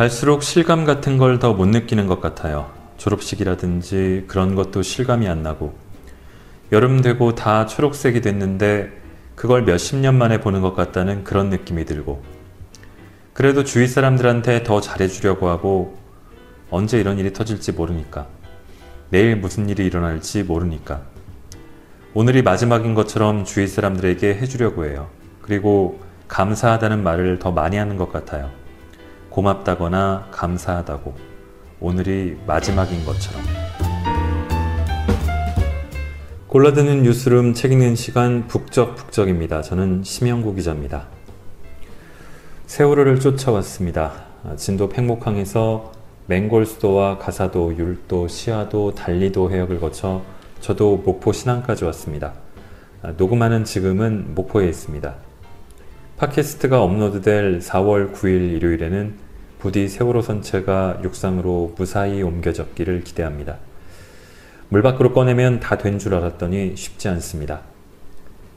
갈수록 실감 같은 걸 더 못 느끼는 것 같아요. 졸업식이라든지 그런 것도 실감이 안 나고. 여름 되고 다 초록색이 됐는데 그걸 몇십 년 만에 보는 것 같다는 그런 느낌이 들고. 그래도 주위 사람들한테 더 잘해주려고 하고 언제 이런 일이 터질지 모르니까 내일 무슨 일이 일어날지 모르니까 오늘이 마지막인 것처럼 주위 사람들에게 해주려고 해요. 그리고 감사하다는 말을 더 많이 하는 것 같아요. 고맙다거나 감사하다고 오늘이 마지막인 것처럼 골라드는 뉴스룸 책 읽는 시간 북적북적입니다. 저는 심영구 기자입니다. 세월호를 쫓아왔습니다. 진도 팽목항에서 맹골수도와 가사도, 율도, 시아도, 달리도 해역을 거쳐 저도 목포 신항까지 왔습니다. 녹음하는 지금은 목포에 있습니다. 팟캐스트가 업로드될 4월 9일 일요일에는 부디 세월호 선체가 육상으로 무사히 옮겨졌기를 기대합니다. 물 밖으로 꺼내면 다 된 줄 알았더니 쉽지 않습니다.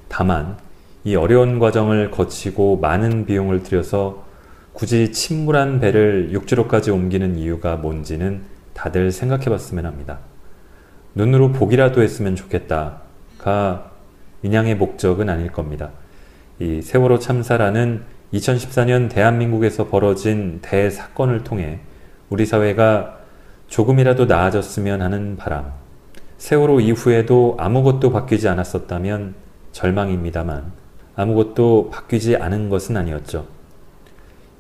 다만 이 어려운 과정을 거치고 많은 비용을 들여서 굳이 침몰한 배를 육지로까지 옮기는 이유가 뭔지는 다들 생각해 봤으면 합니다. 눈으로 보기라도 했으면 좋겠다가 인양의 목적은 아닐 겁니다. 이 세월호 참사라는 2014년 대한민국에서 벌어진 대사건을 통해 우리 사회가 조금이라도 나아졌으면 하는 바람. 세월호 이후에도 아무것도 바뀌지 않았었다면 절망입니다만 아무것도 바뀌지 않은 것은 아니었죠.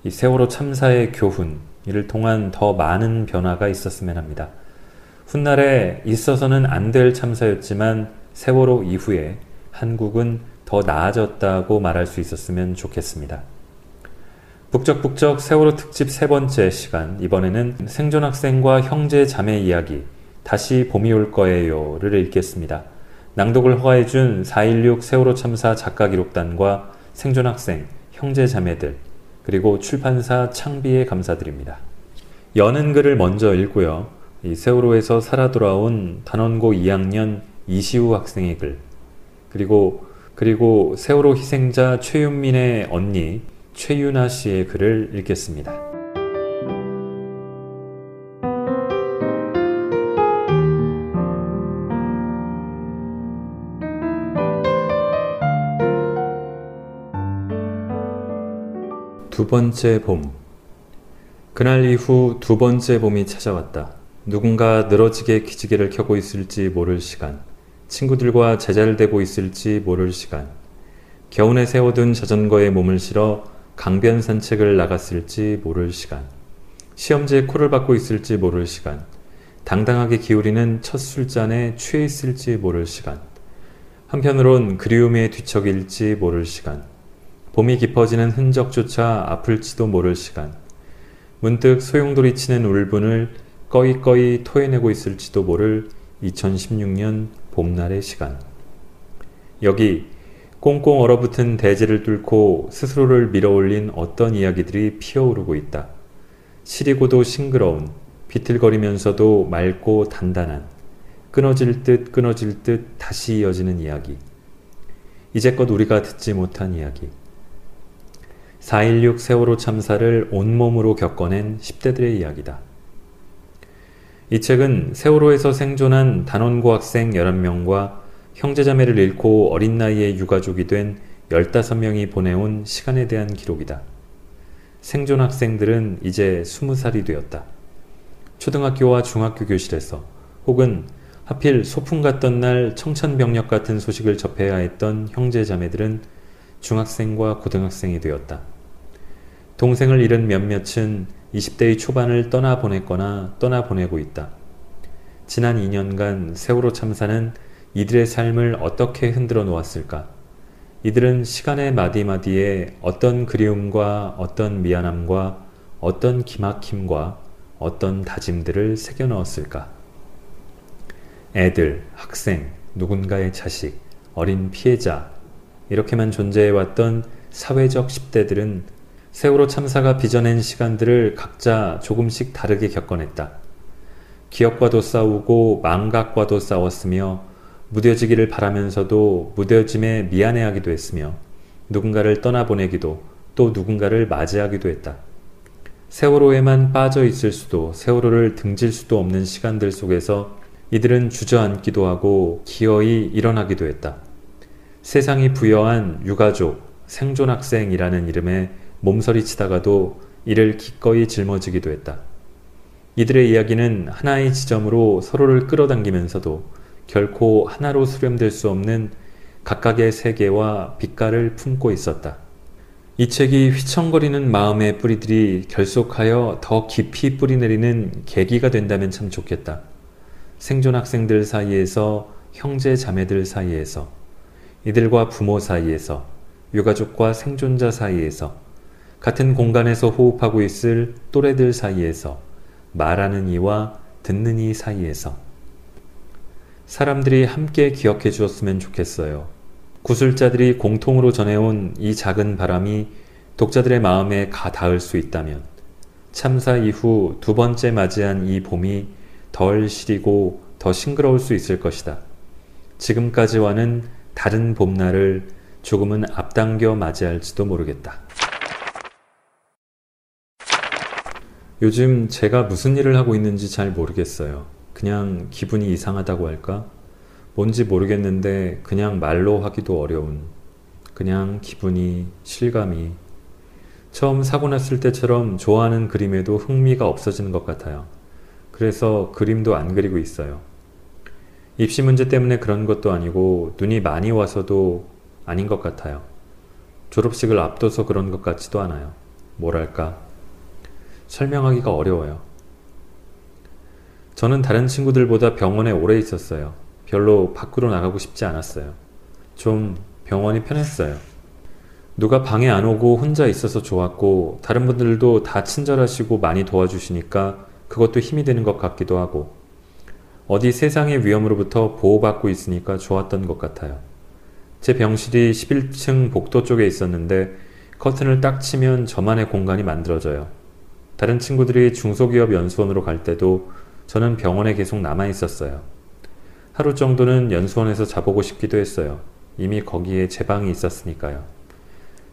이 세월호 참사의 교훈, 이를 통한 더 많은 변화가 있었으면 합니다. 훗날에 있어서는 안 될 참사였지만 세월호 이후에 한국은 더 나아졌다고 말할 수 있었으면 좋겠습니다. 북적북적 세월호 특집 세 번째 시간, 이번에는 생존 학생과 형제 자매 이야기, 다시 봄이 올 거예요를 읽겠습니다. 낭독을 허가해준 4.16 세월호 참사 작가 기록단과 생존 학생, 형제 자매들, 그리고 출판사 창비에 감사드립니다. 여는 글을 먼저 읽고요. 이 세월호에서 살아 돌아온 단원고 2학년 이시우 학생의 글, 그리고 그리고 세월호 희생자 최윤민의 언니 최윤아 씨의 글을 읽겠습니다. 두 번째 봄. 그날 이후 두 번째 봄이 찾아왔다. 누군가 늘어지게 기지개를 켜고 있을지 모를 시간. 친구들과 제자를 대고 있을지 모를 시간. 겨우내 세워둔 자전거에 몸을 실어 강변 산책을 나갔을지 모를 시간. 시험지에 코를 박고 있을지 모를 시간. 당당하게 기울이는 첫 술잔에 취해 있을지 모를 시간. 한편으론 그리움에 뒤척일지 모를 시간. 봄이 깊어지는 흔적조차 아플지도 모를 시간. 문득 소용돌이 치는 울분을 꺼이꺼이 토해내고 있을지도 모를 2016년 봄날의 시간. 여기 꽁꽁 얼어붙은 대지를 뚫고 스스로를 밀어올린 어떤 이야기들이 피어오르고 있다. 시리고도 싱그러운, 비틀거리면서도 맑고 단단한, 끊어질 듯 끊어질 듯 다시 이어지는 이야기. 이제껏 우리가 듣지 못한 이야기. 4.16 세월호 참사를 온몸으로 겪어낸 10대들의 이야기다. 이 책은 세월호에서 생존한 단원고 학생 11명과 형제자매를 잃고 어린 나이에 유가족이 된 15명이 보내온 시간에 대한 기록이다. 생존 학생들은 이제 20살이 되었다. 초등학교와 중학교 교실에서 혹은 하필 소풍 갔던 날 청천벽력 같은 소식을 접해야 했던 형제자매들은 중학생과 고등학생이 되었다. 동생을 잃은 몇몇은 20대의 초반을 떠나보냈거나 떠나보내고 있다. 지난 2년간 세월호 참사는 이들의 삶을 어떻게 흔들어 놓았을까? 이들은 시간의 마디마디에 어떤 그리움과 어떤 미안함과 어떤 기막힘과 어떤 다짐들을 새겨 넣었을까? 애들, 학생, 누군가의 자식, 어린 피해자, 이렇게만 존재해왔던 사회적 10대들은 세월호 참사가 빚어낸 시간들을 각자 조금씩 다르게 겪어냈다. 기억과도 싸우고 망각과도 싸웠으며 무뎌지기를 바라면서도 무뎌짐에 미안해하기도 했으며 누군가를 떠나보내기도 또 누군가를 맞이하기도 했다. 세월호에만 빠져 있을 수도 세월호를 등질 수도 없는 시간들 속에서 이들은 주저앉기도 하고 기어이 일어나기도 했다. 세상이 부여한 유가족, 생존학생이라는 이름에 몸서리치다가도 이를 기꺼이 짊어지기도 했다. 이들의 이야기는 하나의 지점으로 서로를 끌어당기면서도 결코 하나로 수렴될 수 없는 각각의 세계와 빛깔을 품고 있었다. 이 책이 휘청거리는 마음의 뿌리들이 결속하여 더 깊이 뿌리내리는 계기가 된다면 참 좋겠다. 생존 학생들 사이에서 형제 자매들 사이에서 이들과 부모 사이에서 유가족과 생존자 사이에서 같은 공간에서 호흡하고 있을 또래들 사이에서 말하는 이와 듣는 이 사이에서 사람들이 함께 기억해 주었으면 좋겠어요. 구술자들이 공통으로 전해온 이 작은 바람이 독자들의 마음에 가 닿을 수 있다면 참사 이후 두 번째 맞이한 이 봄이 덜 시리고 더 싱그러울 수 있을 것이다. 지금까지와는 다른 봄날을 조금은 앞당겨 맞이할지도 모르겠다. 요즘 제가 무슨 일을 하고 있는지 잘 모르겠어요. 그냥 기분이 이상하다고 할까? 뭔지 모르겠는데 그냥 말로 하기도 어려운 그냥 기분이 실감이 처음 사고 났을 때처럼 좋아하는 그림에도 흥미가 없어지는 것 같아요. 그래서 그림도 안 그리고 있어요. 입시 문제 때문에 그런 것도 아니고 눈이 많이 와서도 아닌 것 같아요. 졸업식을 앞둬서 그런 것 같지도 않아요. 뭐랄까. 설명하기가 어려워요. 저는 다른 친구들보다 병원에 오래 있었어요. 별로 밖으로 나가고 싶지 않았어요. 좀 병원이 편했어요. 누가 방에 안 오고 혼자 있어서 좋았고, 다른 분들도 다 친절하시고 많이 도와주시니까 그것도 힘이 되는 것 같기도 하고, 어디 세상의 위험으로부터 보호받고 있으니까 좋았던 것 같아요. 제 병실이 11층 복도 쪽에 있었는데, 커튼을 딱 치면 저만의 공간이 만들어져요. 다른 친구들이 중소기업 연수원으로 갈 때도 저는 병원에 계속 남아 있었어요. 하루 정도는 연수원에서 자보고 싶기도 했어요. 이미 거기에 제 방이 있었으니까요.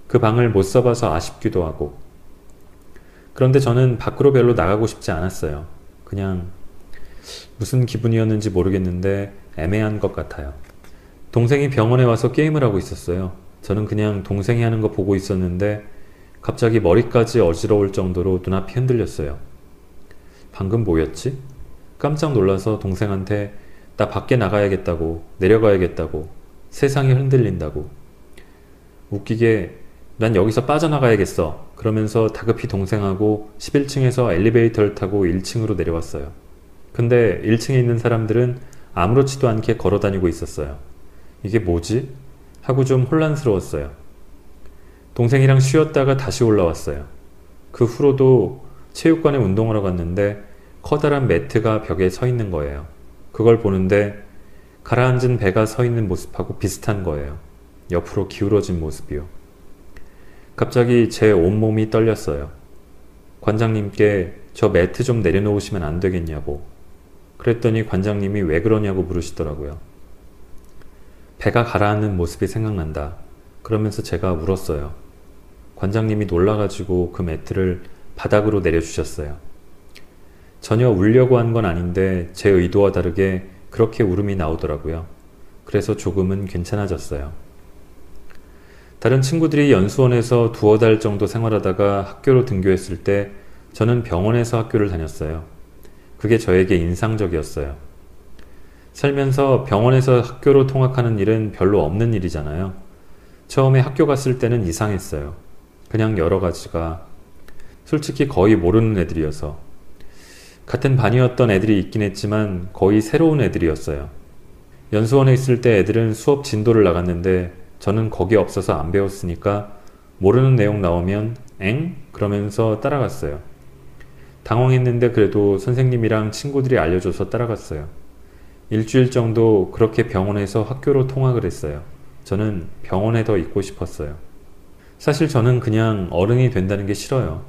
그 방을 못 써봐서 아쉽기도 하고. 그런데 저는 밖으로 별로 나가고 싶지 않았어요. 그냥 무슨 기분이었는지 모르겠는데 애매한 것 같아요. 동생이 병원에 와서 게임을 하고 있었어요. 저는 그냥 동생이 하는 거 보고 있었는데 갑자기 머리까지 어지러울 정도로 눈앞이 흔들렸어요. 방금 뭐였지? 깜짝 놀라서 동생한테 나 밖에 나가야겠다고, 내려가야겠다고, 세상이 흔들린다고. 웃기게 난 여기서 빠져나가야겠어. 그러면서 다급히 동생하고 11층에서 엘리베이터를 타고 1층으로 내려왔어요. 근데 1층에 있는 사람들은 아무렇지도 않게 걸어 다니고 있었어요. 이게 뭐지? 하고 좀 혼란스러웠어요. 동생이랑 쉬었다가 다시 올라왔어요. 그 후로도 체육관에 운동하러 갔는데 커다란 매트가 벽에 서 있는 거예요. 그걸 보는데 가라앉은 배가 서 있는 모습하고 비슷한 거예요. 옆으로 기울어진 모습이요. 갑자기 제 온몸이 떨렸어요. 관장님께 저 매트 좀 내려놓으시면 안 되겠냐고. 그랬더니 관장님이 왜 그러냐고 물으시더라고요. 배가 가라앉는 모습이 생각난다. 그러면서 제가 울었어요. 관장님이 놀라가지고 그 매트를 바닥으로 내려주셨어요. 전혀 울려고 한 건 아닌데 제 의도와 다르게 그렇게 울음이 나오더라고요. 그래서 조금은 괜찮아졌어요. 다른 친구들이 연수원에서 두어 달 정도 생활하다가 학교로 등교했을 때 저는 병원에서 학교를 다녔어요. 그게 저에게 인상적이었어요. 살면서 병원에서 학교로 통학하는 일은 별로 없는 일이잖아요. 처음에 학교 갔을 때는 이상했어요. 그냥 여러 가지가 솔직히 거의 모르는 애들이어서 같은 반이었던 애들이 있긴 했지만 거의 새로운 애들이었어요. 연수원에 있을 때 애들은 수업 진도를 나갔는데 저는 거기 없어서 안 배웠으니까 모르는 내용 나오면 엥? 그러면서 따라갔어요. 당황했는데 그래도 선생님이랑 친구들이 알려줘서 따라갔어요. 일주일 정도 그렇게 병원에서 학교로 통학을 했어요. 저는 병원에 더 있고 싶었어요. 사실 저는 그냥 어른이 된다는 게 싫어요.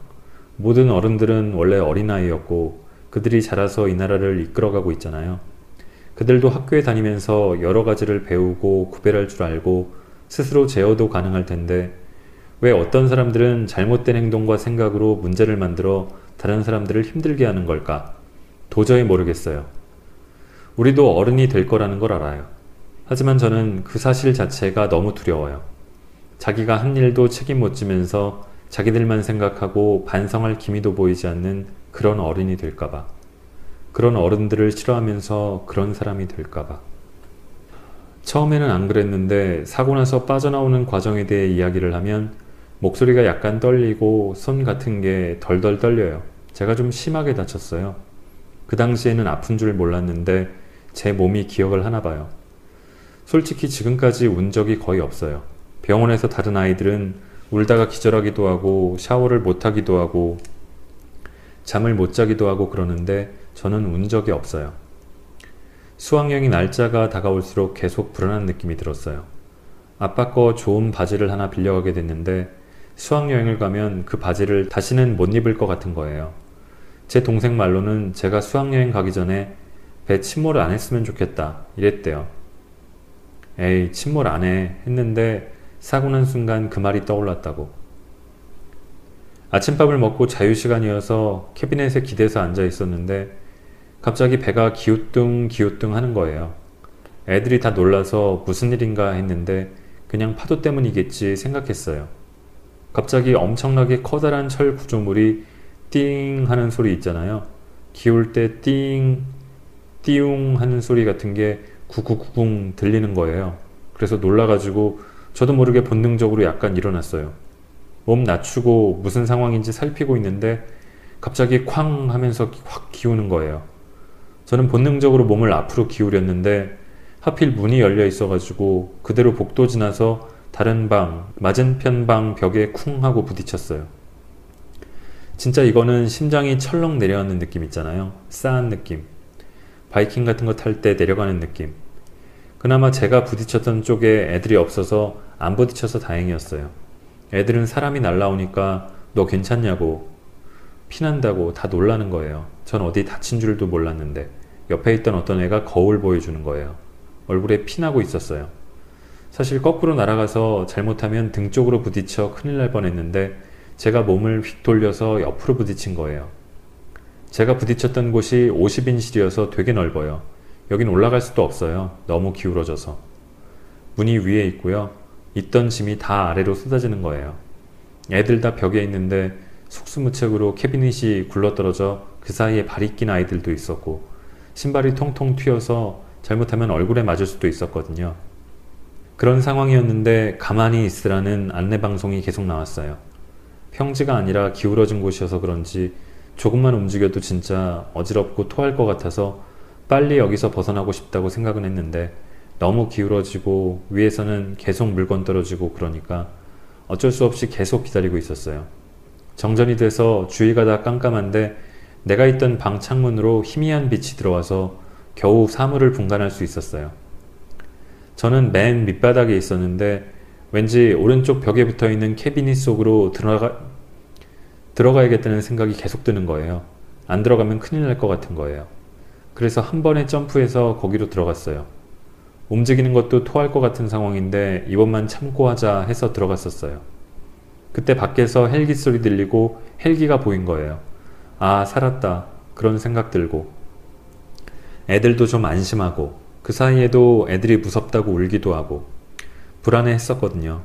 모든 어른들은 원래 어린아이였고 그들이 자라서 이 나라를 이끌어가고 있잖아요. 그들도 학교에 다니면서 여러 가지를 배우고 구별할 줄 알고 스스로 제어도 가능할 텐데 왜 어떤 사람들은 잘못된 행동과 생각으로 문제를 만들어 다른 사람들을 힘들게 하는 걸까? 도저히 모르겠어요. 우리도 어른이 될 거라는 걸 알아요. 하지만 저는 그 사실 자체가 너무 두려워요. 자기가 한 일도 책임 못 지면서 자기들만 생각하고 반성할 기미도 보이지 않는 그런 어른이 될까봐. 그런 어른들을 싫어하면서 그런 사람이 될까봐. 처음에는 안 그랬는데 사고 나서 빠져나오는 과정에 대해 이야기를 하면 목소리가 약간 떨리고 손 같은 게 덜덜 떨려요. 제가 좀 심하게 다쳤어요. 그 당시에는 아픈 줄 몰랐는데 제 몸이 기억을 하나 봐요. 솔직히 지금까지 운 적이 거의 없어요. 병원에서 다른 아이들은 울다가 기절하기도 하고 샤워를 못 하기도 하고 잠을 못 자기도 하고 그러는데 저는 운 적이 없어요. 수학여행 날짜가 다가올수록 계속 불안한 느낌이 들었어요. 아빠 거 좋은 바지를 하나 빌려가게 됐는데 수학여행을 가면 그 바지를 다시는 못 입을 것 같은 거예요. 제 동생 말로는 제가 수학여행 가기 전에 배 침몰을 안 했으면 좋겠다 이랬대요. 에이 침몰 안 해 했는데 사고 난 순간 그 말이 떠올랐다고. 아침밥을 먹고 자유시간이어서 캐비넷에 기대서 앉아 있었는데 갑자기 배가 기우뚱 기우뚱 하는 거예요. 애들이 다 놀라서 무슨 일인가 했는데 그냥 파도 때문이겠지 생각했어요. 갑자기 엄청나게 커다란 철 구조물이 띵 하는 소리 있잖아요. 기울 때 띵, 띠웅 하는 소리 같은 게 구구구궁 들리는 거예요. 그래서 놀라가지고 저도 모르게 본능적으로 약간 일어났어요. 몸 낮추고 무슨 상황인지 살피고 있는데 갑자기 쾅 하면서 확 기우는 거예요. 저는 본능적으로 몸을 앞으로 기울였는데 하필 문이 열려 있어가지고 그대로 복도 지나서 다른 방, 맞은편 방 벽에 쿵 하고 부딪혔어요. 진짜 이거는 심장이 철렁 내려앉는 느낌 있잖아요. 싸한 느낌. 바이킹 같은 거 탈 때 내려가는 느낌. 그나마 제가 부딪혔던 쪽에 애들이 없어서 안 부딪혀서 다행이었어요. 애들은 사람이 날라오니까 너 괜찮냐고 피난다고 다 놀라는 거예요. 전 어디 다친 줄도 몰랐는데 옆에 있던 어떤 애가 거울 보여주는 거예요. 얼굴에 피나고 있었어요. 사실 거꾸로 날아가서 잘못하면 등 쪽으로 부딪혀 큰일 날 뻔했는데 제가 몸을 휙 돌려서 옆으로 부딪힌 거예요. 제가 부딪혔던 곳이 50인실이어서 되게 넓어요. 여긴 올라갈 수도 없어요. 너무 기울어져서. 문이 위에 있고요. 있던 짐이 다 아래로 쏟아지는 거예요. 애들 다 벽에 있는데 속수무책으로 캐비닛이 굴러떨어져 그 사이에 발이 낀 아이들도 있었고 신발이 통통 튀어서 잘못하면 얼굴에 맞을 수도 있었거든요. 그런 상황이었는데 가만히 있으라는 안내 방송이 계속 나왔어요. 평지가 아니라 기울어진 곳이어서 그런지 조금만 움직여도 진짜 어지럽고 토할 것 같아서 빨리 여기서 벗어나고 싶다고 생각은 했는데 너무 기울어지고 위에서는 계속 물건 떨어지고 그러니까 어쩔 수 없이 계속 기다리고 있었어요. 정전이 돼서 주위가 다 깜깜한데 내가 있던 방 창문으로 희미한 빛이 들어와서 겨우 사물을 분간할 수 있었어요. 저는 맨 밑바닥에 있었는데 왠지 오른쪽 벽에 붙어 있는 캐비닛 속으로 들어가, 들어가야겠다는 생각이 계속 드는 거예요. 안 들어가면 큰일 날 것 같은 거예요. 그래서 한 번에 점프해서 거기로 들어갔어요. 움직이는 것도 토할 것 같은 상황인데 이번만 참고 하자 해서 들어갔었어요. 그때 밖에서 헬기 소리 들리고 헬기가 보인 거예요. 아, 살았다. 그런 생각 들고. 애들도 좀 안심하고 그 사이에도 애들이 무섭다고 울기도 하고 불안해 했었거든요.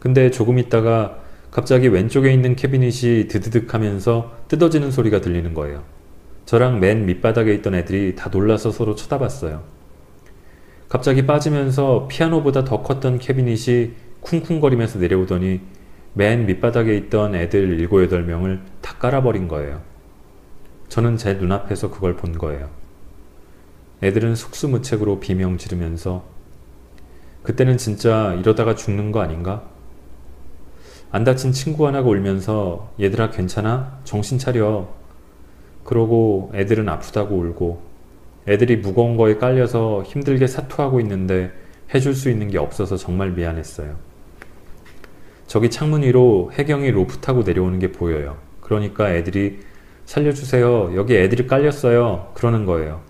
근데 조금 있다가 갑자기 왼쪽에 있는 캐비닛이 드드득 하면서 뜯어지는 소리가 들리는 거예요. 저랑 맨 밑바닥에 있던 애들이 다 놀라서 서로 쳐다봤어요. 갑자기 빠지면서 피아노보다 더 컸던 캐비닛이 쿵쿵거리면서 내려오더니 맨 밑바닥에 있던 애들 7, 8명을 다 깔아버린 거예요. 저는 제 눈앞에서 그걸 본 거예요. 애들은 속수무책으로 비명 지르면서 그때는 진짜 이러다가 죽는 거 아닌가? 안 다친 친구 하나가 울면서 얘들아 괜찮아? 정신 차려. 그러고 애들은 아프다고 울고 애들이 무거운 거에 깔려서 힘들게 사투하고 있는데 해줄 수 있는 게 없어서 정말 미안했어요. 저기 창문 위로 해경이 로프 타고 내려오는 게 보여요. 그러니까 애들이 살려주세요. 여기 애들이 깔렸어요. 그러는 거예요.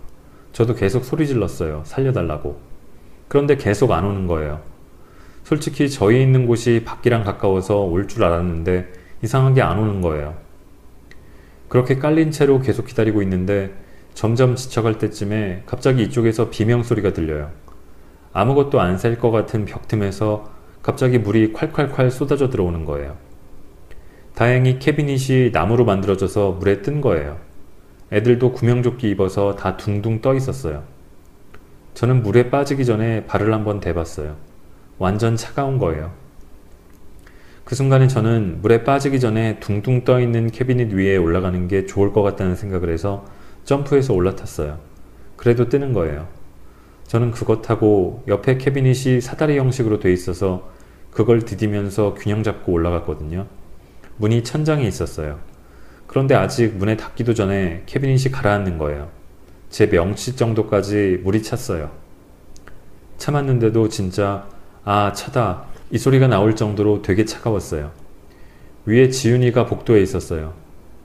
저도 계속 소리 질렀어요. 살려달라고. 그런데 계속 안 오는 거예요. 솔직히 저희 있는 곳이 밖이랑 가까워서 올 줄 알았는데 이상하게 안 오는 거예요. 그렇게 깔린 채로 계속 기다리고 있는데 점점 지쳐갈 때쯤에 갑자기 이쪽에서 비명 소리가 들려요. 아무것도 안 셀 것 같은 벽 틈에서 갑자기 물이 콸콸콸 쏟아져 들어오는 거예요. 다행히 캐비닛이 나무로 만들어져서 물에 뜬 거예요. 애들도 구명조끼 입어서 다 둥둥 떠 있었어요. 저는 물에 빠지기 전에 발을 한번 대봤어요. 완전 차가운 거예요. 그 순간에 저는 물에 빠지기 전에 둥둥 떠 있는 캐비닛 위에 올라가는 게 좋을 것 같다는 생각을 해서 점프해서 올라탔어요. 그래도 뜨는 거예요. 저는 그것하고 옆에 캐비닛이 사다리 형식으로 돼 있어서 그걸 디디면서 균형 잡고 올라갔거든요. 문이 천장에 있었어요. 그런데 아직 문에 닿기도 전에 캐비닛이 가라앉는 거예요. 제 명치 정도까지 물이 찼어요. 참았는데도 진짜 아 차다 이 소리가 나올 정도로 되게 차가웠어요. 위에 지윤이가 복도에 있었어요.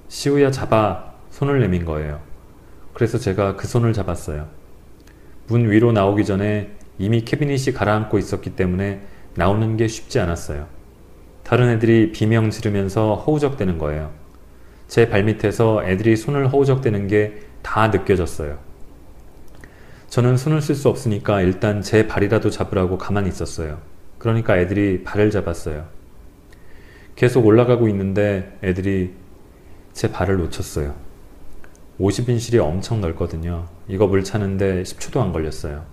시우야 잡아 손을 내민 거예요. 그래서 제가 그 손을 잡았어요. 문 위로 나오기 전에 이미 캐비닛이 가라앉고 있었기 때문에 나오는 게 쉽지 않았어요. 다른 애들이 비명 지르면서 허우적대는 거예요. 제 발밑에서 애들이 손을 허우적대는 게 다 느껴졌어요. 저는 손을 쓸 수 없으니까 일단 제 발이라도 잡으라고 가만히 있었어요. 그러니까 애들이 발을 잡았어요. 계속 올라가고 있는데 애들이 제 발을 놓쳤어요. 50인실이 엄청 넓거든요. 이거 물 차는데 10초도 안 걸렸어요.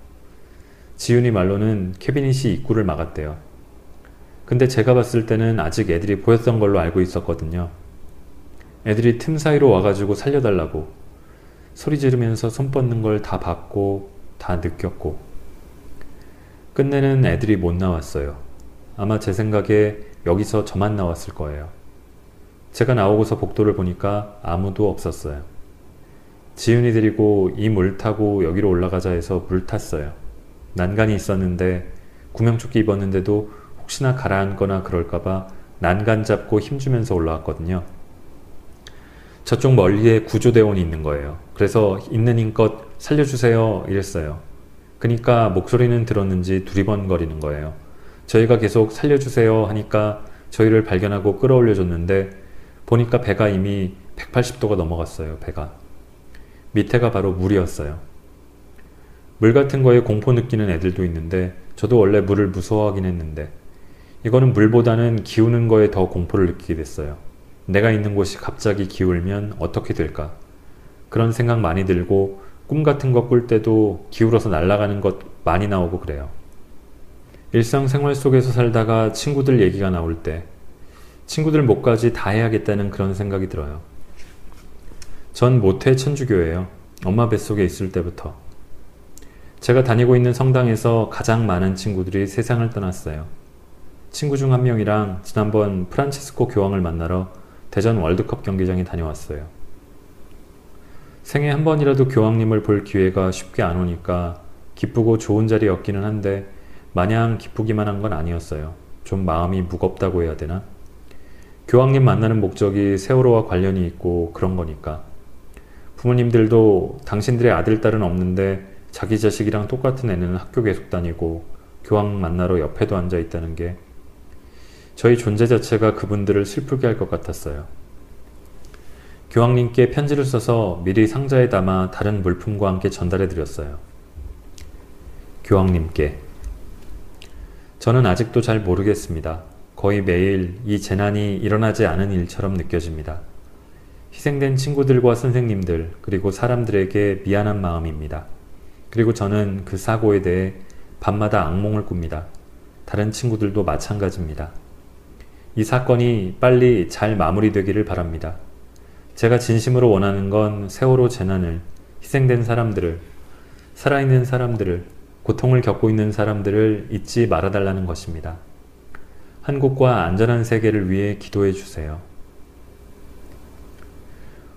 지윤이 말로는 캐비닛이 입구를 막았대요. 근데 제가 봤을 때는 아직 애들이 보였던 걸로 알고 있었거든요. 애들이 틈 사이로 와가지고 살려달라고 소리 지르면서 손 뻗는 걸 다 봤고 다 느꼈고 끝내는 애들이 못 나왔어요. 아마 제 생각에 여기서 저만 나왔을 거예요. 제가 나오고서 복도를 보니까 아무도 없었어요. 지윤이 데리고 이 물 타고 여기로 올라가자 해서 물 탔어요. 난간이 있었는데 구명조끼 입었는데도 혹시나 가라앉거나 그럴까봐 난간 잡고 힘주면서 올라왔거든요. 저쪽 멀리에 구조대원이 있는 거예요. 그래서 있는 힘껏 살려주세요 이랬어요. 그니까 목소리는 들었는지 두리번거리는 거예요. 저희가 계속 살려주세요 하니까 저희를 발견하고 끌어올려 줬는데 보니까 배가 이미 180도가 넘어갔어요. 배가. 밑에가 바로 물이었어요. 물 같은 거에 공포 느끼는 애들도 있는데 저도 원래 물을 무서워하긴 했는데 이거는 물보다는 기우는 거에 더 공포를 느끼게 됐어요. 내가 있는 곳이 갑자기 기울면 어떻게 될까? 그런 생각 많이 들고 꿈 같은 거 꿀 때도 기울어서 날아가는 것 많이 나오고 그래요. 일상생활 속에서 살다가 친구들 얘기가 나올 때 친구들 목까지 다 해야겠다는 그런 생각이 들어요. 전 모태 천주교예요. 엄마 뱃속에 있을 때부터. 제가 다니고 있는 성당에서 가장 많은 친구들이 세상을 떠났어요. 친구 중 한 명이랑 지난번 프란치스코 교황을 만나러 대전 월드컵 경기장에 다녀왔어요. 생애 한 번이라도 교황님을 볼 기회가 쉽게 안 오니까 기쁘고 좋은 자리였기는 한데 마냥 기쁘기만 한 건 아니었어요. 좀 마음이 무겁다고 해야 되나? 교황님 만나는 목적이 세월호와 관련이 있고 그런 거니까. 부모님들도 당신들의 아들, 딸은 없는데 자기 자식이랑 똑같은 애는 학교 계속 다니고 교황 만나러 옆에도 앉아 있다는 게 저희 존재 자체가 그분들을 슬프게 할 것 같았어요. 교황님께 편지를 써서 미리 상자에 담아 다른 물품과 함께 전달해 드렸어요. 교황님께 저는 아직도 잘 모르겠습니다. 거의 매일 이 재난이 일어나지 않은 일처럼 느껴집니다. 희생된 친구들과 선생님들, 그리고 사람들에게 미안한 마음입니다. 그리고 저는 그 사고에 대해 밤마다 악몽을 꿉니다. 다른 친구들도 마찬가지입니다. 이 사건이 빨리 잘 마무리되기를 바랍니다. 제가 진심으로 원하는 건 세월호 재난을, 희생된 사람들을, 살아있는 사람들을, 고통을 겪고 있는 사람들을 잊지 말아달라는 것입니다. 한국과 안전한 세계를 위해 기도해 주세요.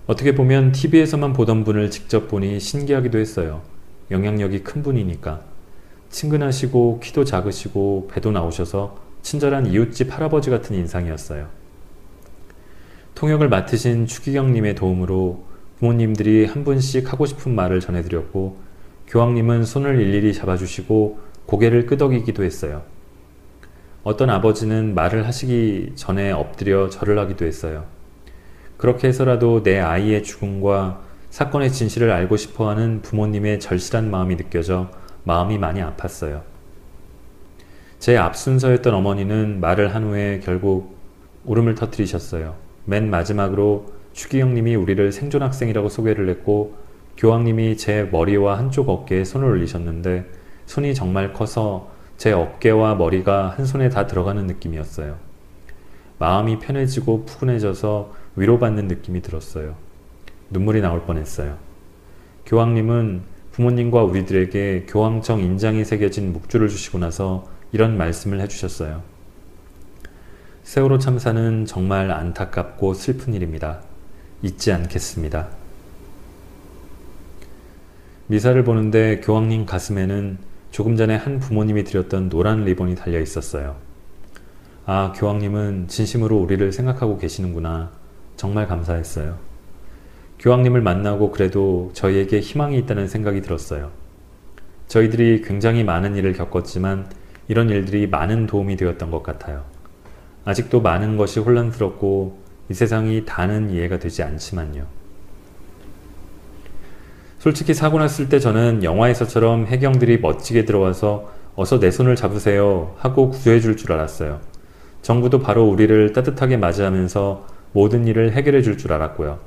어떻게 보면 TV에서만 보던 분을 직접 보니 신기하기도 했어요. 영향력이 큰 분이니까. 친근하시고 키도 작으시고 배도 나오셔서 친절한 이웃집 할아버지 같은 인상이었어요. 통역을 맡으신 추기경님의 도움으로 부모님들이 한 분씩 하고 싶은 말을 전해드렸고 교황님은 손을 일일이 잡아주시고 고개를 끄덕이기도 했어요. 어떤 아버지는 말을 하시기 전에 엎드려 절을 하기도 했어요. 그렇게 해서라도 내 아이의 죽음과 사건의 진실을 알고 싶어 하는 부모님의 절실한 마음이 느껴져 마음이 많이 아팠어요. 제 앞순서였던 어머니는 말을 한 후에 결국 울음을 터뜨리셨어요. 맨 마지막으로 추기영님이 우리를 생존 학생이라고 소개를 했고 교황님이 제 머리와 한쪽 어깨에 손을 올리셨는데 손이 정말 커서 제 어깨와 머리가 한 손에 다 들어가는 느낌이었어요. 마음이 편해지고 푸근해져서 위로받는 느낌이 들었어요. 눈물이 나올 뻔했어요. 교황님은 부모님과 우리들에게 교황청 인장이 새겨진 묵주를 주시고 나서 이런 말씀을 해주셨어요. 세월호 참사는 정말 안타깝고 슬픈 일입니다. 잊지 않겠습니다. 미사를 보는데 교황님 가슴에는 조금 전에 한 부모님이 드렸던 노란 리본이 달려 있었어요. 아, 교황님은 진심으로 우리를 생각하고 계시는구나. 정말 감사했어요. 교황님을 만나고 그래도 저희에게 희망이 있다는 생각이 들었어요. 저희들이 굉장히 많은 일을 겪었지만 이런 일들이 많은 도움이 되었던 것 같아요. 아직도 많은 것이 혼란스럽고 이 세상이 다는 이해가 되지 않지만요. 솔직히 사고 났을 때 저는 영화에서처럼 해경들이 멋지게 들어와서 어서 내 손을 잡으세요 하고 구조해 줄 줄 알았어요. 정부도 바로 우리를 따뜻하게 맞이하면서 모든 일을 해결해 줄 줄 알았고요.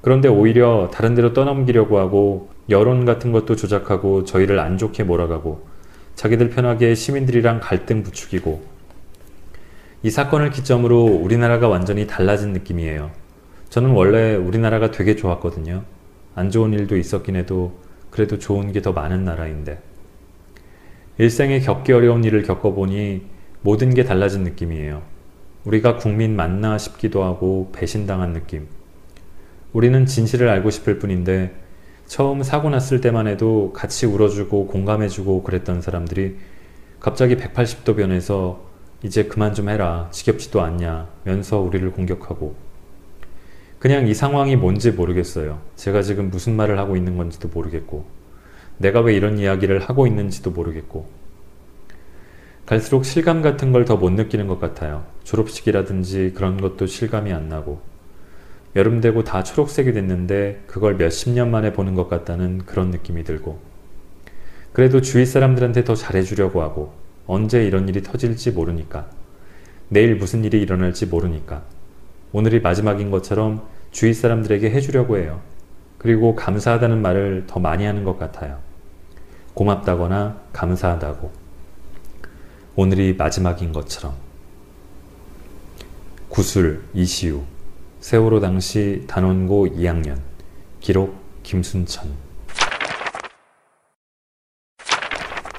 그런데 오히려 다른 데로 떠넘기려고 하고 여론 같은 것도 조작하고 저희를 안 좋게 몰아가고 자기들 편하게 시민들이랑 갈등 부추기고 이 사건을 기점으로 우리나라가 완전히 달라진 느낌이에요. 저는 원래 우리나라가 되게 좋았거든요. 안 좋은 일도 있었긴 해도 그래도 좋은 게 더 많은 나라인데. 일생에 겪기 어려운 일을 겪어보니 모든 게 달라진 느낌이에요. 우리가 국민 맞나 싶기도 하고 배신당한 느낌. 우리는 진실을 알고 싶을 뿐인데 처음 사고 났을 때만 해도 같이 울어주고 공감해주고 그랬던 사람들이 갑자기 180도 변해서 이제 그만 좀 해라. 지겹지도 않냐. 면서 우리를 공격하고. 그냥 이 상황이 뭔지 모르겠어요. 제가 지금 무슨 말을 하고 있는 건지도 모르겠고. 내가 왜 이런 이야기를 하고 있는지도 모르겠고. 갈수록 실감 같은 걸 더 못 느끼는 것 같아요. 졸업식이라든지 그런 것도 실감이 안 나고. 여름 되고 다 초록색이 됐는데 그걸 몇십 년 만에 보는 것 같다는 그런 느낌이 들고. 그래도 주위 사람들한테 더 잘해주려고 하고. 언제 이런 일이 터질지 모르니까. 내일 무슨 일이 일어날지 모르니까. 오늘이 마지막인 것처럼 주위 사람들에게 해주려고 해요. 그리고 감사하다는 말을 더 많이 하는 것 같아요. 고맙다거나 감사하다고. 오늘이 마지막인 것처럼. 구술 이시우 세월호 당시 단원고 2학년 기록 김순천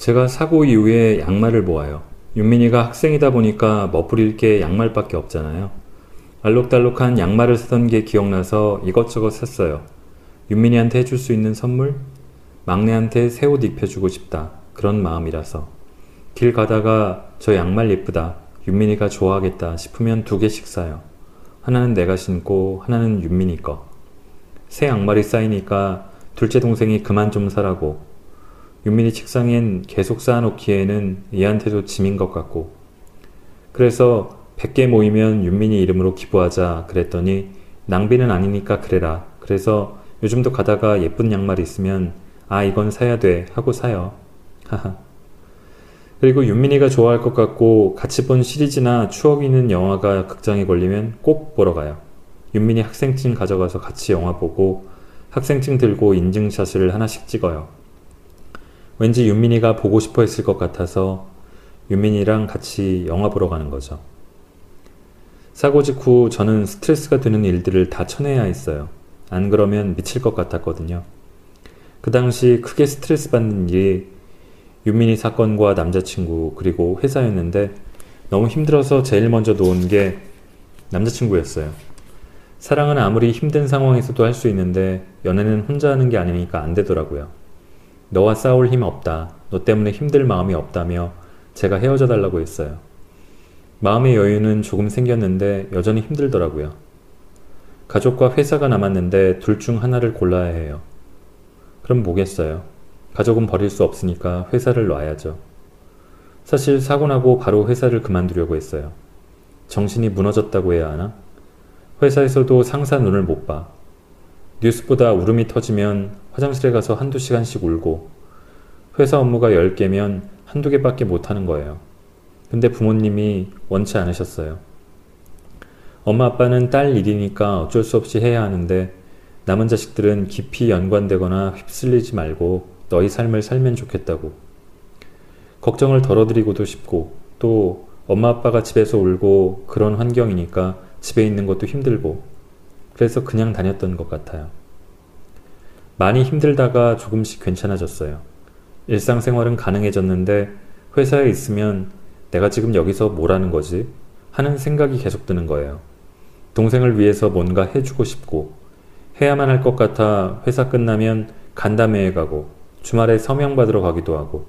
제가 사고 이후에 양말을 모아요. 윤민이가 학생이다 보니까 멋부릴 게 양말밖에 없잖아요. 알록달록한 양말을 사던 게 기억나서 이것저것 샀어요. 윤민이한테 해줄 수 있는 선물? 막내한테 새 옷 입혀주고 싶다. 그런 마음이라서. 길 가다가 저 양말 예쁘다. 윤민이가 좋아하겠다 싶으면 두 개씩 사요. 하나는 내가 신고 하나는 윤민이 거. 새 양말이 쌓이니까 둘째 동생이 그만 좀 사라고 윤민이 책상엔 계속 쌓아놓기에는 얘한테도 짐인 것 같고. 그래서 100개 모이면 윤민이 이름으로 기부하자 그랬더니 낭비는 아니니까 그래라. 그래서 요즘도 가다가 예쁜 양말 있으면 아 이건 사야 돼 하고 사요. 하하. 그리고 윤민이가 좋아할 것 같고 같이 본 시리즈나 추억 있는 영화가 극장에 걸리면 꼭 보러 가요. 윤민이 학생증 가져가서 같이 영화 보고 학생증 들고 인증샷을 하나씩 찍어요 왠지 윤민이가 보고 싶어 했을 것 같아서 윤민이랑 같이 영화 보러 가는 거죠. 사고 직후 저는 스트레스가 되는 일들을 다 쳐내야 했어요. 안 그러면 미칠 것 같았거든요. 그 당시 크게 스트레스 받는 일이 윤민이 사건과 남자친구 그리고 회사였는데 너무 힘들어서 제일 먼저 놓은 게 남자친구였어요. 사랑은 아무리 힘든 상황에서도 할 수 있는데 연애는 혼자 하는 게 아니니까 안 되더라고요. 너와 싸울 힘 없다. 너 때문에 힘들 마음이 없다며 제가 헤어져 달라고 했어요. 마음의 여유는 조금 생겼는데 여전히 힘들더라고요. 가족과 회사가 남았는데 둘 중 하나를 골라야 해요. 그럼 뭐겠어요? 가족은 버릴 수 없으니까 회사를 놔야죠. 사실 사고 나고 바로 회사를 그만두려고 했어요. 정신이 무너졌다고 해야 하나? 회사에서도 상사 눈을 못 봐. 뉴스보다 울음이 터지면 화장실에 가서 한두 시간씩 울고 회사 업무가 10개면 한두 개밖에 못 하는 거예요. 근데 부모님이 원치 않으셨어요. 엄마 아빠는 딸 일이니까 어쩔 수 없이 해야 하는데 남은 자식들은 깊이 연관되거나 휩쓸리지 말고 너희 삶을 살면 좋겠다고. 걱정을 덜어드리고도 싶고 또 엄마 아빠가 집에서 울고 그런 환경이니까 집에 있는 것도 힘들고 그래서 그냥 다녔던 것 같아요. 많이 힘들다가 조금씩 괜찮아졌어요. 일상생활은 가능해졌는데 회사에 있으면 내가 지금 여기서 뭘 하는 거지? 하는 생각이 계속 드는 거예요. 동생을 위해서 뭔가 해주고 싶고 해야만 할 것 같아 회사 끝나면 간담회에 가고 주말에 서명 받으러 가기도 하고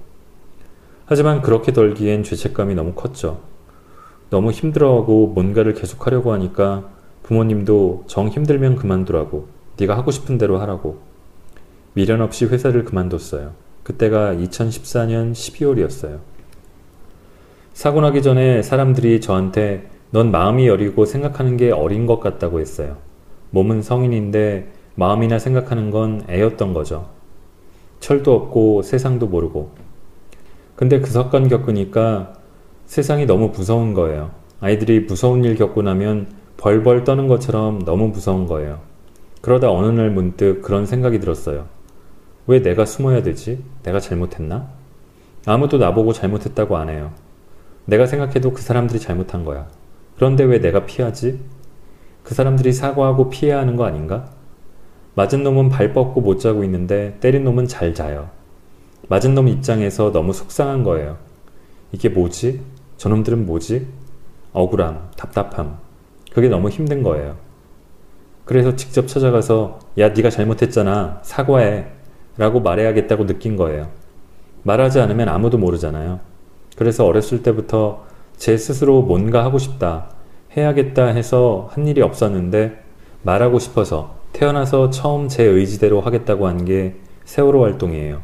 하지만 그렇게 덜기엔 죄책감이 너무 컸죠. 너무 힘들어하고 뭔가를 계속 하려고 하니까 부모님도 정 힘들면 그만두라고 네가 하고 싶은 대로 하라고 미련 없이 회사를 그만뒀어요. 그때가 2014년 12월이었어요. 사고 나기 전에 사람들이 저한테 넌 마음이 여리고 생각하는 게 어린 것 같다고 했어요. 몸은 성인인데 마음이나 생각하는 건 애였던 거죠. 철도 없고 세상도 모르고. 근데 그 사건 겪으니까 세상이 너무 무서운 거예요. 아이들이 무서운 일 겪고 나면 벌벌 떠는 것처럼 너무 무서운 거예요. 그러다 어느 날 문득 그런 생각이 들었어요. 왜 내가 숨어야 되지? 내가 잘못했나? 아무도 나보고 잘못했다고 안 해요. 내가 생각해도 그 사람들이 잘못한 거야. 그런데 왜 내가 피하지? 그 사람들이 사과하고 피해야 하는 거 아닌가? 맞은 놈은 발 뻗고 못 자고 있는데 때린 놈은 잘 자요. 맞은 놈 입장에서 너무 속상한 거예요. 이게 뭐지? 저놈들은 뭐지? 억울함, 답답함. 그게 너무 힘든 거예요. 그래서 직접 찾아가서 야 네가 잘못했잖아. 사과해. 라고 말해야겠다고 느낀 거예요. 말하지 않으면 아무도 모르잖아요. 그래서 어렸을 때부터 제 스스로 뭔가 하고 싶다, 해야겠다 해서 한 일이 없었는데 말하고 싶어서 태어나서 처음 제 의지대로 하겠다고 한 게 세월호 활동이에요.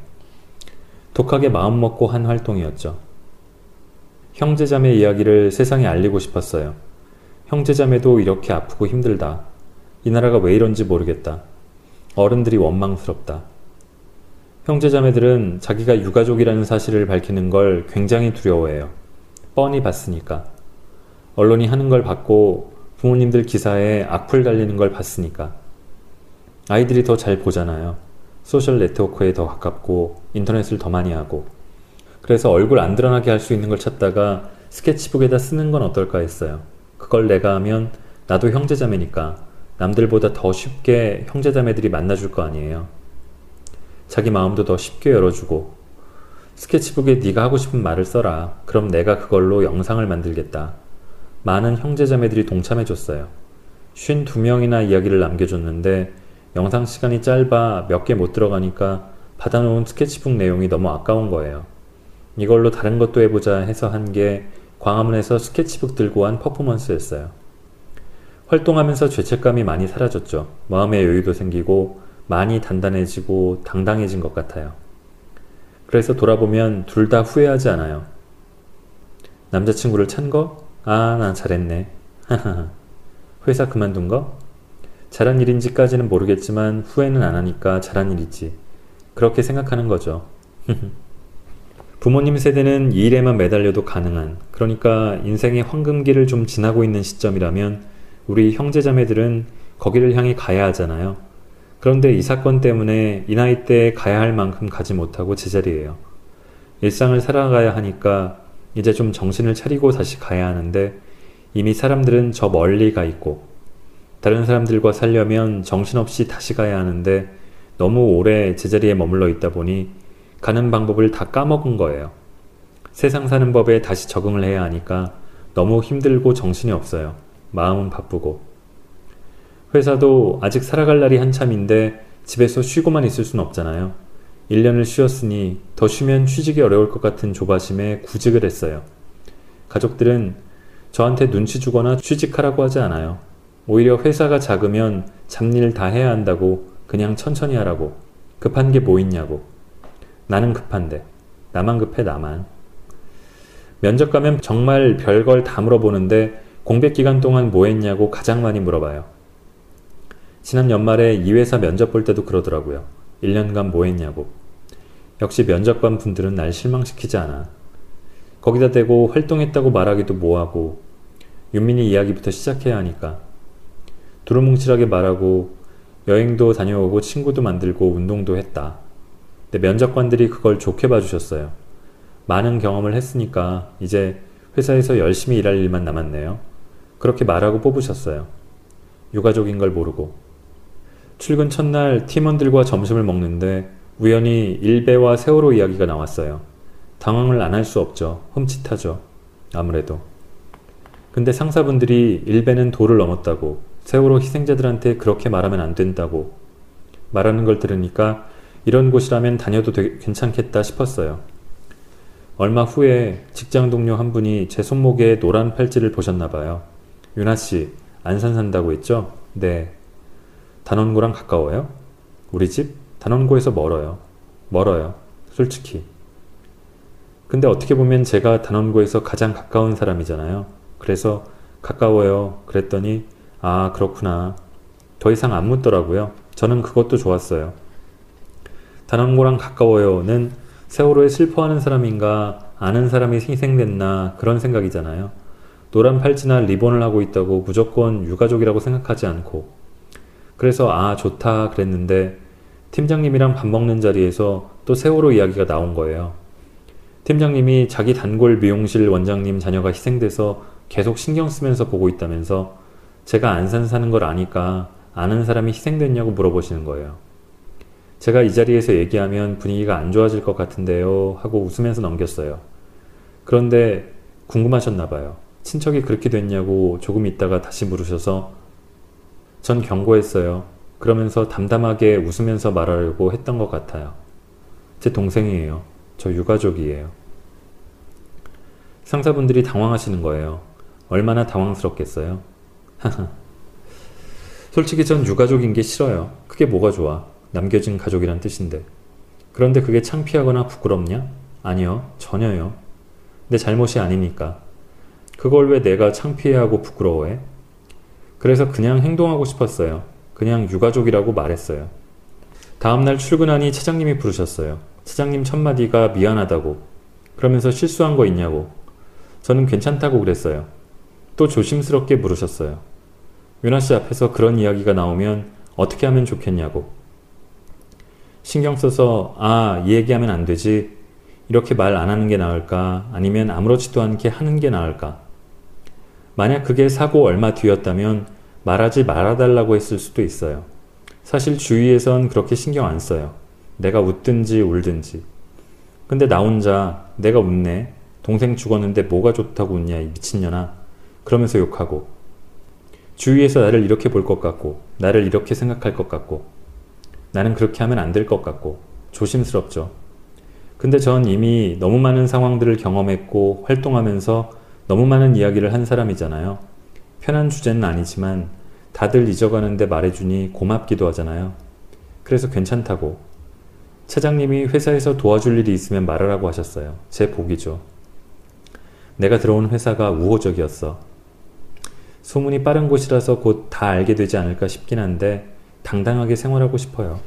독하게 마음먹고 한 활동이었죠. 형제자매 이야기를 세상에 알리고 싶었어요. 형제자매도 이렇게 아프고 힘들다. 이 나라가 왜 이런지 모르겠다. 어른들이 원망스럽다. 형제자매들은 자기가 유가족이라는 사실을 밝히는 걸 굉장히 두려워해요. 뻔히 봤으니까. 언론이 하는 걸 봤고 부모님들 기사에 악플 달리는 걸 봤으니까. 아이들이 더 잘 보잖아요. 소셜 네트워크에 더 가깝고 인터넷을 더 많이 하고. 그래서 얼굴 안 드러나게 할 수 있는 걸 찾다가 스케치북에다 쓰는 건 어떨까 했어요. 그걸 내가 하면 나도 형제자매니까 남들보다 더 쉽게 형제자매들이 만나줄 거 아니에요. 자기 마음도 더 쉽게 열어주고 스케치북에 네가 하고 싶은 말을 써라. 그럼 내가 그걸로 영상을 만들겠다. 많은 형제자매들이 동참해줬어요. 52명이나 이야기를 남겨줬는데 영상 시간이 짧아 몇 개 못 들어가니까 받아놓은 스케치북 내용이 너무 아까운 거예요. 이걸로 다른 것도 해보자 해서 한 게 광화문에서 스케치북 들고 한 퍼포먼스였어요. 활동하면서 죄책감이 많이 사라졌죠. 마음의 여유도 생기고 많이 단단해지고 당당해진 것 같아요. 그래서 돌아보면 둘 다 후회하지 않아요. 남자친구를 찬 거? 아, 난 잘했네. 회사 그만둔 거? 잘한 일인지까지는 모르겠지만 후회는 안 하니까 잘한 일이지. 그렇게 생각하는 거죠. 부모님 세대는 이 일에만 매달려도 가능한, 그러니까 인생의 황금기를 좀 지나고 있는 시점이라면 우리 형제자매들은 거기를 향해 가야 하잖아요. 그런데 이 사건 때문에 이 나이 때 가야 할 만큼 가지 못하고 제자리에요. 일상을 살아가야 하니까 이제 좀 정신을 차리고 다시 가야 하는데 이미 사람들은 저 멀리 가 있고 다른 사람들과 살려면 정신없이 다시 가야 하는데 너무 오래 제자리에 머물러 있다 보니 가는 방법을 다 까먹은 거예요. 세상 사는 법에 다시 적응을 해야 하니까 너무 힘들고 정신이 없어요. 마음은 바쁘고. 회사도 아직 살아갈 날이 한참인데 집에서 쉬고만 있을 순 없잖아요. 1년을 쉬었으니 더 쉬면 취직이 어려울 것 같은 조바심에 구직을 했어요. 가족들은 저한테 눈치 주거나 취직하라고 하지 않아요. 오히려 회사가 작으면 잡일 다 해야 한다고 그냥 천천히 하라고 급한 게 뭐 있냐고 나는 급한데 나만 급해 나만 면접 가면 정말 별걸 다 물어보는데 공백 기간 동안 뭐 했냐고 가장 많이 물어봐요. 지난 연말에 이 회사 면접 볼 때도 그러더라고요. 1년간 뭐 했냐고. 역시 면접관 분들은 날 실망시키지 않아. 거기다 대고 활동했다고 말하기도 뭐하고 윤민이 이야기부터 시작해야 하니까 두루뭉실하게 말하고 여행도 다녀오고 친구도 만들고 운동도 했다. 근데 면접관들이 그걸 좋게 봐주셨어요. 많은 경험을 했으니까 이제 회사에서 열심히 일할 일만 남았네요. 그렇게 말하고 뽑으셨어요. 유가족인 걸 모르고. 출근 첫날 팀원들과 점심을 먹는데 우연히 일배와 세월호 이야기가 나왔어요. 당황을 안 할 수 없죠. 흠칫하죠. 아무래도. 근데 상사분들이 일배는 도를 넘었다고 세월호 희생자들한테 그렇게 말하면 안 된다고 말하는 걸 들으니까 이런 곳이라면 다녀도 되게 괜찮겠다 싶었어요. 얼마 후에 직장 동료 한 분이 제 손목에 노란 팔찌를 보셨나 봐요. 윤아 씨, 안산 산다고 했죠? 네. 단원고랑 가까워요? 우리 집? 단원고에서 멀어요. 멀어요. 솔직히. 근데 어떻게 보면 제가 단원고에서 가장 가까운 사람이잖아요. 그래서 가까워요. 그랬더니 아 그렇구나. 더 이상 안 묻더라고요. 저는 그것도 좋았어요. 단원고랑 가까워요는 세월호에 슬퍼하는 사람인가 아는 사람이 희생됐나 그런 생각이잖아요. 노란 팔찌나 리본을 하고 있다고 무조건 유가족이라고 생각하지 않고 그래서 아 좋다 그랬는데 팀장님이랑 밥 먹는 자리에서 또 세월호 이야기가 나온 거예요. 팀장님이 자기 단골 미용실 원장님 자녀가 희생돼서 계속 신경 쓰면서 보고 있다면서 제가 안산 사는 걸 아니까 아는 사람이 희생됐냐고 물어보시는 거예요. 제가 이 자리에서 얘기하면 분위기가 안 좋아질 것 같은데요 하고 웃으면서 넘겼어요. 그런데 궁금하셨나 봐요. 친척이 그렇게 됐냐고 조금 있다가 다시 물으셔서 전 경고했어요. 그러면서 담담하게 웃으면서 말하려고 했던 것 같아요. 제 동생이에요. 저 유가족이에요. 상사분들이 당황하시는 거예요. 얼마나 당황스럽겠어요? 솔직히 전 유가족인 게 싫어요. 그게 뭐가 좋아. 남겨진 가족이란 뜻인데. 그런데 그게 창피하거나 부끄럽냐? 아니요. 전혀요. 내 잘못이 아니니까. 그걸 왜 내가 창피해하고 부끄러워해? 그래서 그냥 행동하고 싶었어요. 그냥 유가족이라고 말했어요. 다음날 출근하니 차장님이 부르셨어요. 차장님 첫마디가 미안하다고. 그러면서 실수한 거 있냐고. 저는 괜찮다고 그랬어요. 또 조심스럽게 물으셨어요. 윤아 씨 앞에서 그런 이야기가 나오면 어떻게 하면 좋겠냐고. 신경 써서 아, 이 얘기하면 안 되지. 이렇게 말 안 하는 게 나을까? 아니면 아무렇지도 않게 하는 게 나을까? 만약 그게 사고 얼마 뒤였다면 말하지 말아달라고 했을 수도 있어요. 사실 주위에선 그렇게 신경 안 써요. 내가 웃든지 울든지. 근데 나 혼자 내가 웃네. 동생 죽었는데 뭐가 좋다고 웃냐 이 미친년아. 그러면서 욕하고. 주위에서 나를 이렇게 볼 것 같고 나를 이렇게 생각할 것 같고 나는 그렇게 하면 안 될 것 같고 조심스럽죠. 근데 전 이미 너무 많은 상황들을 경험했고 활동하면서 너무 많은 이야기를 한 사람이잖아요. 편한 주제는 아니지만 다들 잊어가는데 말해주니 고맙기도 하잖아요. 그래서 괜찮다고. 차장님이 회사에서 도와줄 일이 있으면 말하라고 하셨어요. 제 복이죠. 내가 들어온 회사가 우호적이었어. 소문이 빠른 곳이라서 곧 다 알게 되지 않을까 싶긴 한데 당당하게 생활하고 싶어요.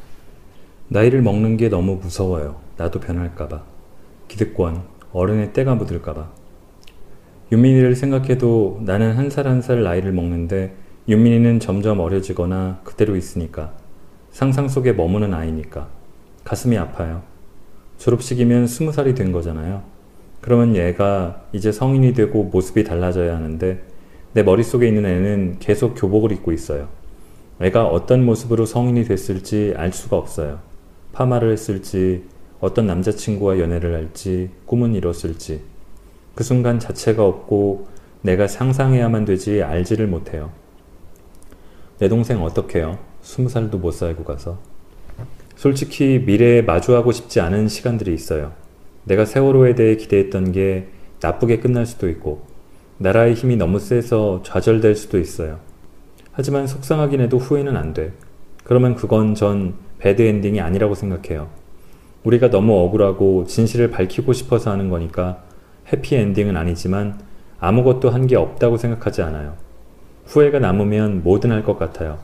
나이를 먹는 게 너무 무서워요. 나도 변할까봐. 기득권, 어른의 때가 묻을까봐. 윤민이를 생각해도 나는 한 살 한 살 나이를 먹는데 윤민이는 점점 어려지거나 그대로 있으니까 상상 속에 머무는 아이니까 가슴이 아파요. 졸업식이면 스무 살이 된 거잖아요. 그러면 얘가 이제 성인이 되고 모습이 달라져야 하는데 내 머릿속에 있는 애는 계속 교복을 입고 있어요. 애가 어떤 모습으로 성인이 됐을지 알 수가 없어요. 파마를 했을지, 어떤 남자친구와 연애를 할지, 꿈은 이뤘을지. 그 순간 자체가 없고 내가 상상해야만 되지 알지를 못해요. 내 동생 어떡해요? 스무 살도 못 살고 가서. 솔직히 미래에 마주하고 싶지 않은 시간들이 있어요. 내가 세월호에 대해 기대했던 게 나쁘게 끝날 수도 있고, 나라의 힘이 너무 세서 좌절될 수도 있어요. 하지만 속상하긴 해도 후회는 안 돼. 그러면 그건 전 bad ending이 아니라고 생각해요. 우리가 너무 억울하고 진실을 밝히고 싶어서 하는 거니까 해피 엔딩은 아니지만 아무것도 한 게 없다고 생각하지 않아요. 후회가 남으면 뭐든 할 것 같아요.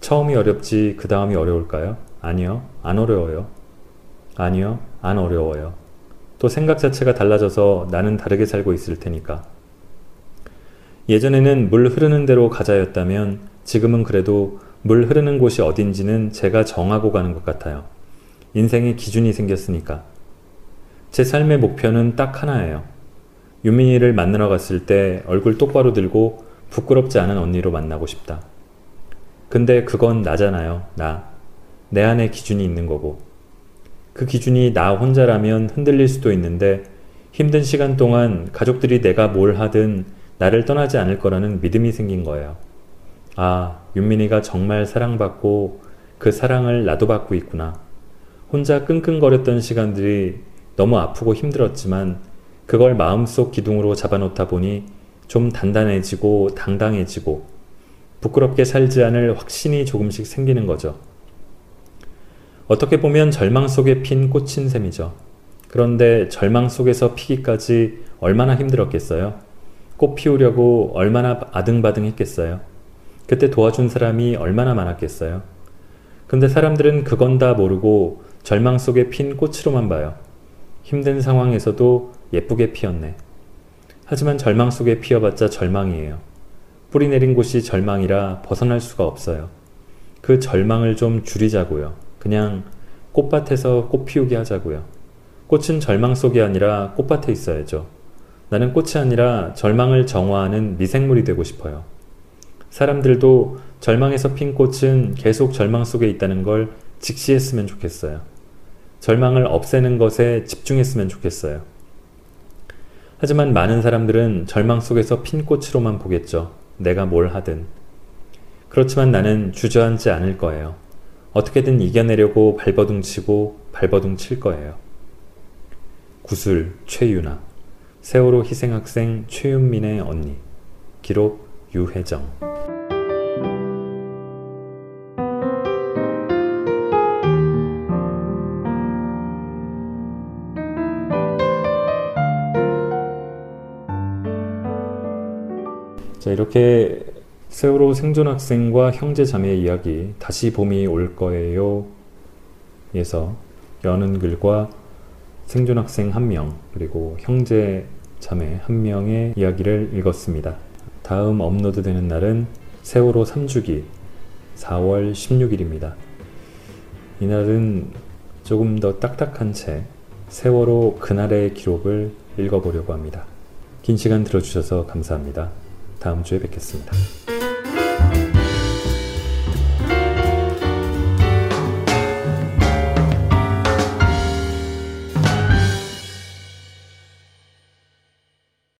처음이 어렵지 그 다음이 어려울까요? 아니요. 안 어려워요. 아니요. 안 어려워요. 또 생각 자체가 달라져서 나는 다르게 살고 있을 테니까. 예전에는 물 흐르는 대로 가자였다면 지금은 그래도 물 흐르는 곳이 어딘지는 제가 정하고 가는 것 같아요. 인생의 기준이 생겼으니까. 제 삶의 목표는 딱 하나예요. 유민이를 만나러 갔을 때 얼굴 똑바로 들고 부끄럽지 않은 언니로 만나고 싶다. 근데 그건 나잖아요. 나. 내 안에 기준이 있는 거고. 그 기준이 나 혼자라면 흔들릴 수도 있는데 힘든 시간 동안 가족들이 내가 뭘 하든 나를 떠나지 않을 거라는 믿음이 생긴 거예요. 아, 윤민이가 정말 사랑받고 그 사랑을 나도 받고 있구나. 혼자 끙끙거렸던 시간들이 너무 아프고 힘들었지만 그걸 마음속 기둥으로 잡아놓다 보니 좀 단단해지고 당당해지고 부끄럽게 살지 않을 확신이 조금씩 생기는 거죠. 어떻게 보면 절망 속에 핀 꽃인 셈이죠. 그런데 절망 속에서 피기까지 얼마나 힘들었겠어요? 꽃 피우려고 얼마나 아등바등 했겠어요? 그때 도와준 사람이 얼마나 많았겠어요? 근데 사람들은 그건 다 모르고 절망 속에 핀 꽃으로만 봐요. 힘든 상황에서도 예쁘게 피었네. 하지만 절망 속에 피어봤자 절망이에요. 뿌리 내린 곳이 절망이라 벗어날 수가 없어요. 그 절망을 좀 줄이자고요. 그냥 꽃밭에서 꽃 피우게 하자고요. 꽃은 절망 속이 아니라 꽃밭에 있어야죠. 나는 꽃이 아니라 절망을 정화하는 미생물이 되고 싶어요. 사람들도 절망에서 핀 꽃은 계속 절망 속에 있다는 걸 직시했으면 좋겠어요. 절망을 없애는 것에 집중했으면 좋겠어요. 하지만 많은 사람들은 절망 속에서 핀 꽃으로만 보겠죠. 내가 뭘 하든. 그렇지만 나는 주저앉지 않을 거예요. 어떻게든 이겨내려고 발버둥 치고 발버둥 칠 거예요. 구슬 최유나 세월호 희생학생 최윤민의 언니 기록 유혜정 자 이렇게 세월호 생존 학생과 형제 자매의 이야기 다시 봄이 올 거예요 에서 여는 글과 생존 학생 한 명 그리고 형제 자매 한 명의 이야기를 읽었습니다. 다음 업로드 되는 날은 세월호 3주기 4월 16일입니다. 이날은 조금 더 딱딱한 채 세월호 그날의 기록을 읽어보려고 합니다. 긴 시간 들어주셔서 감사합니다. 다음 주에 뵙겠습니다.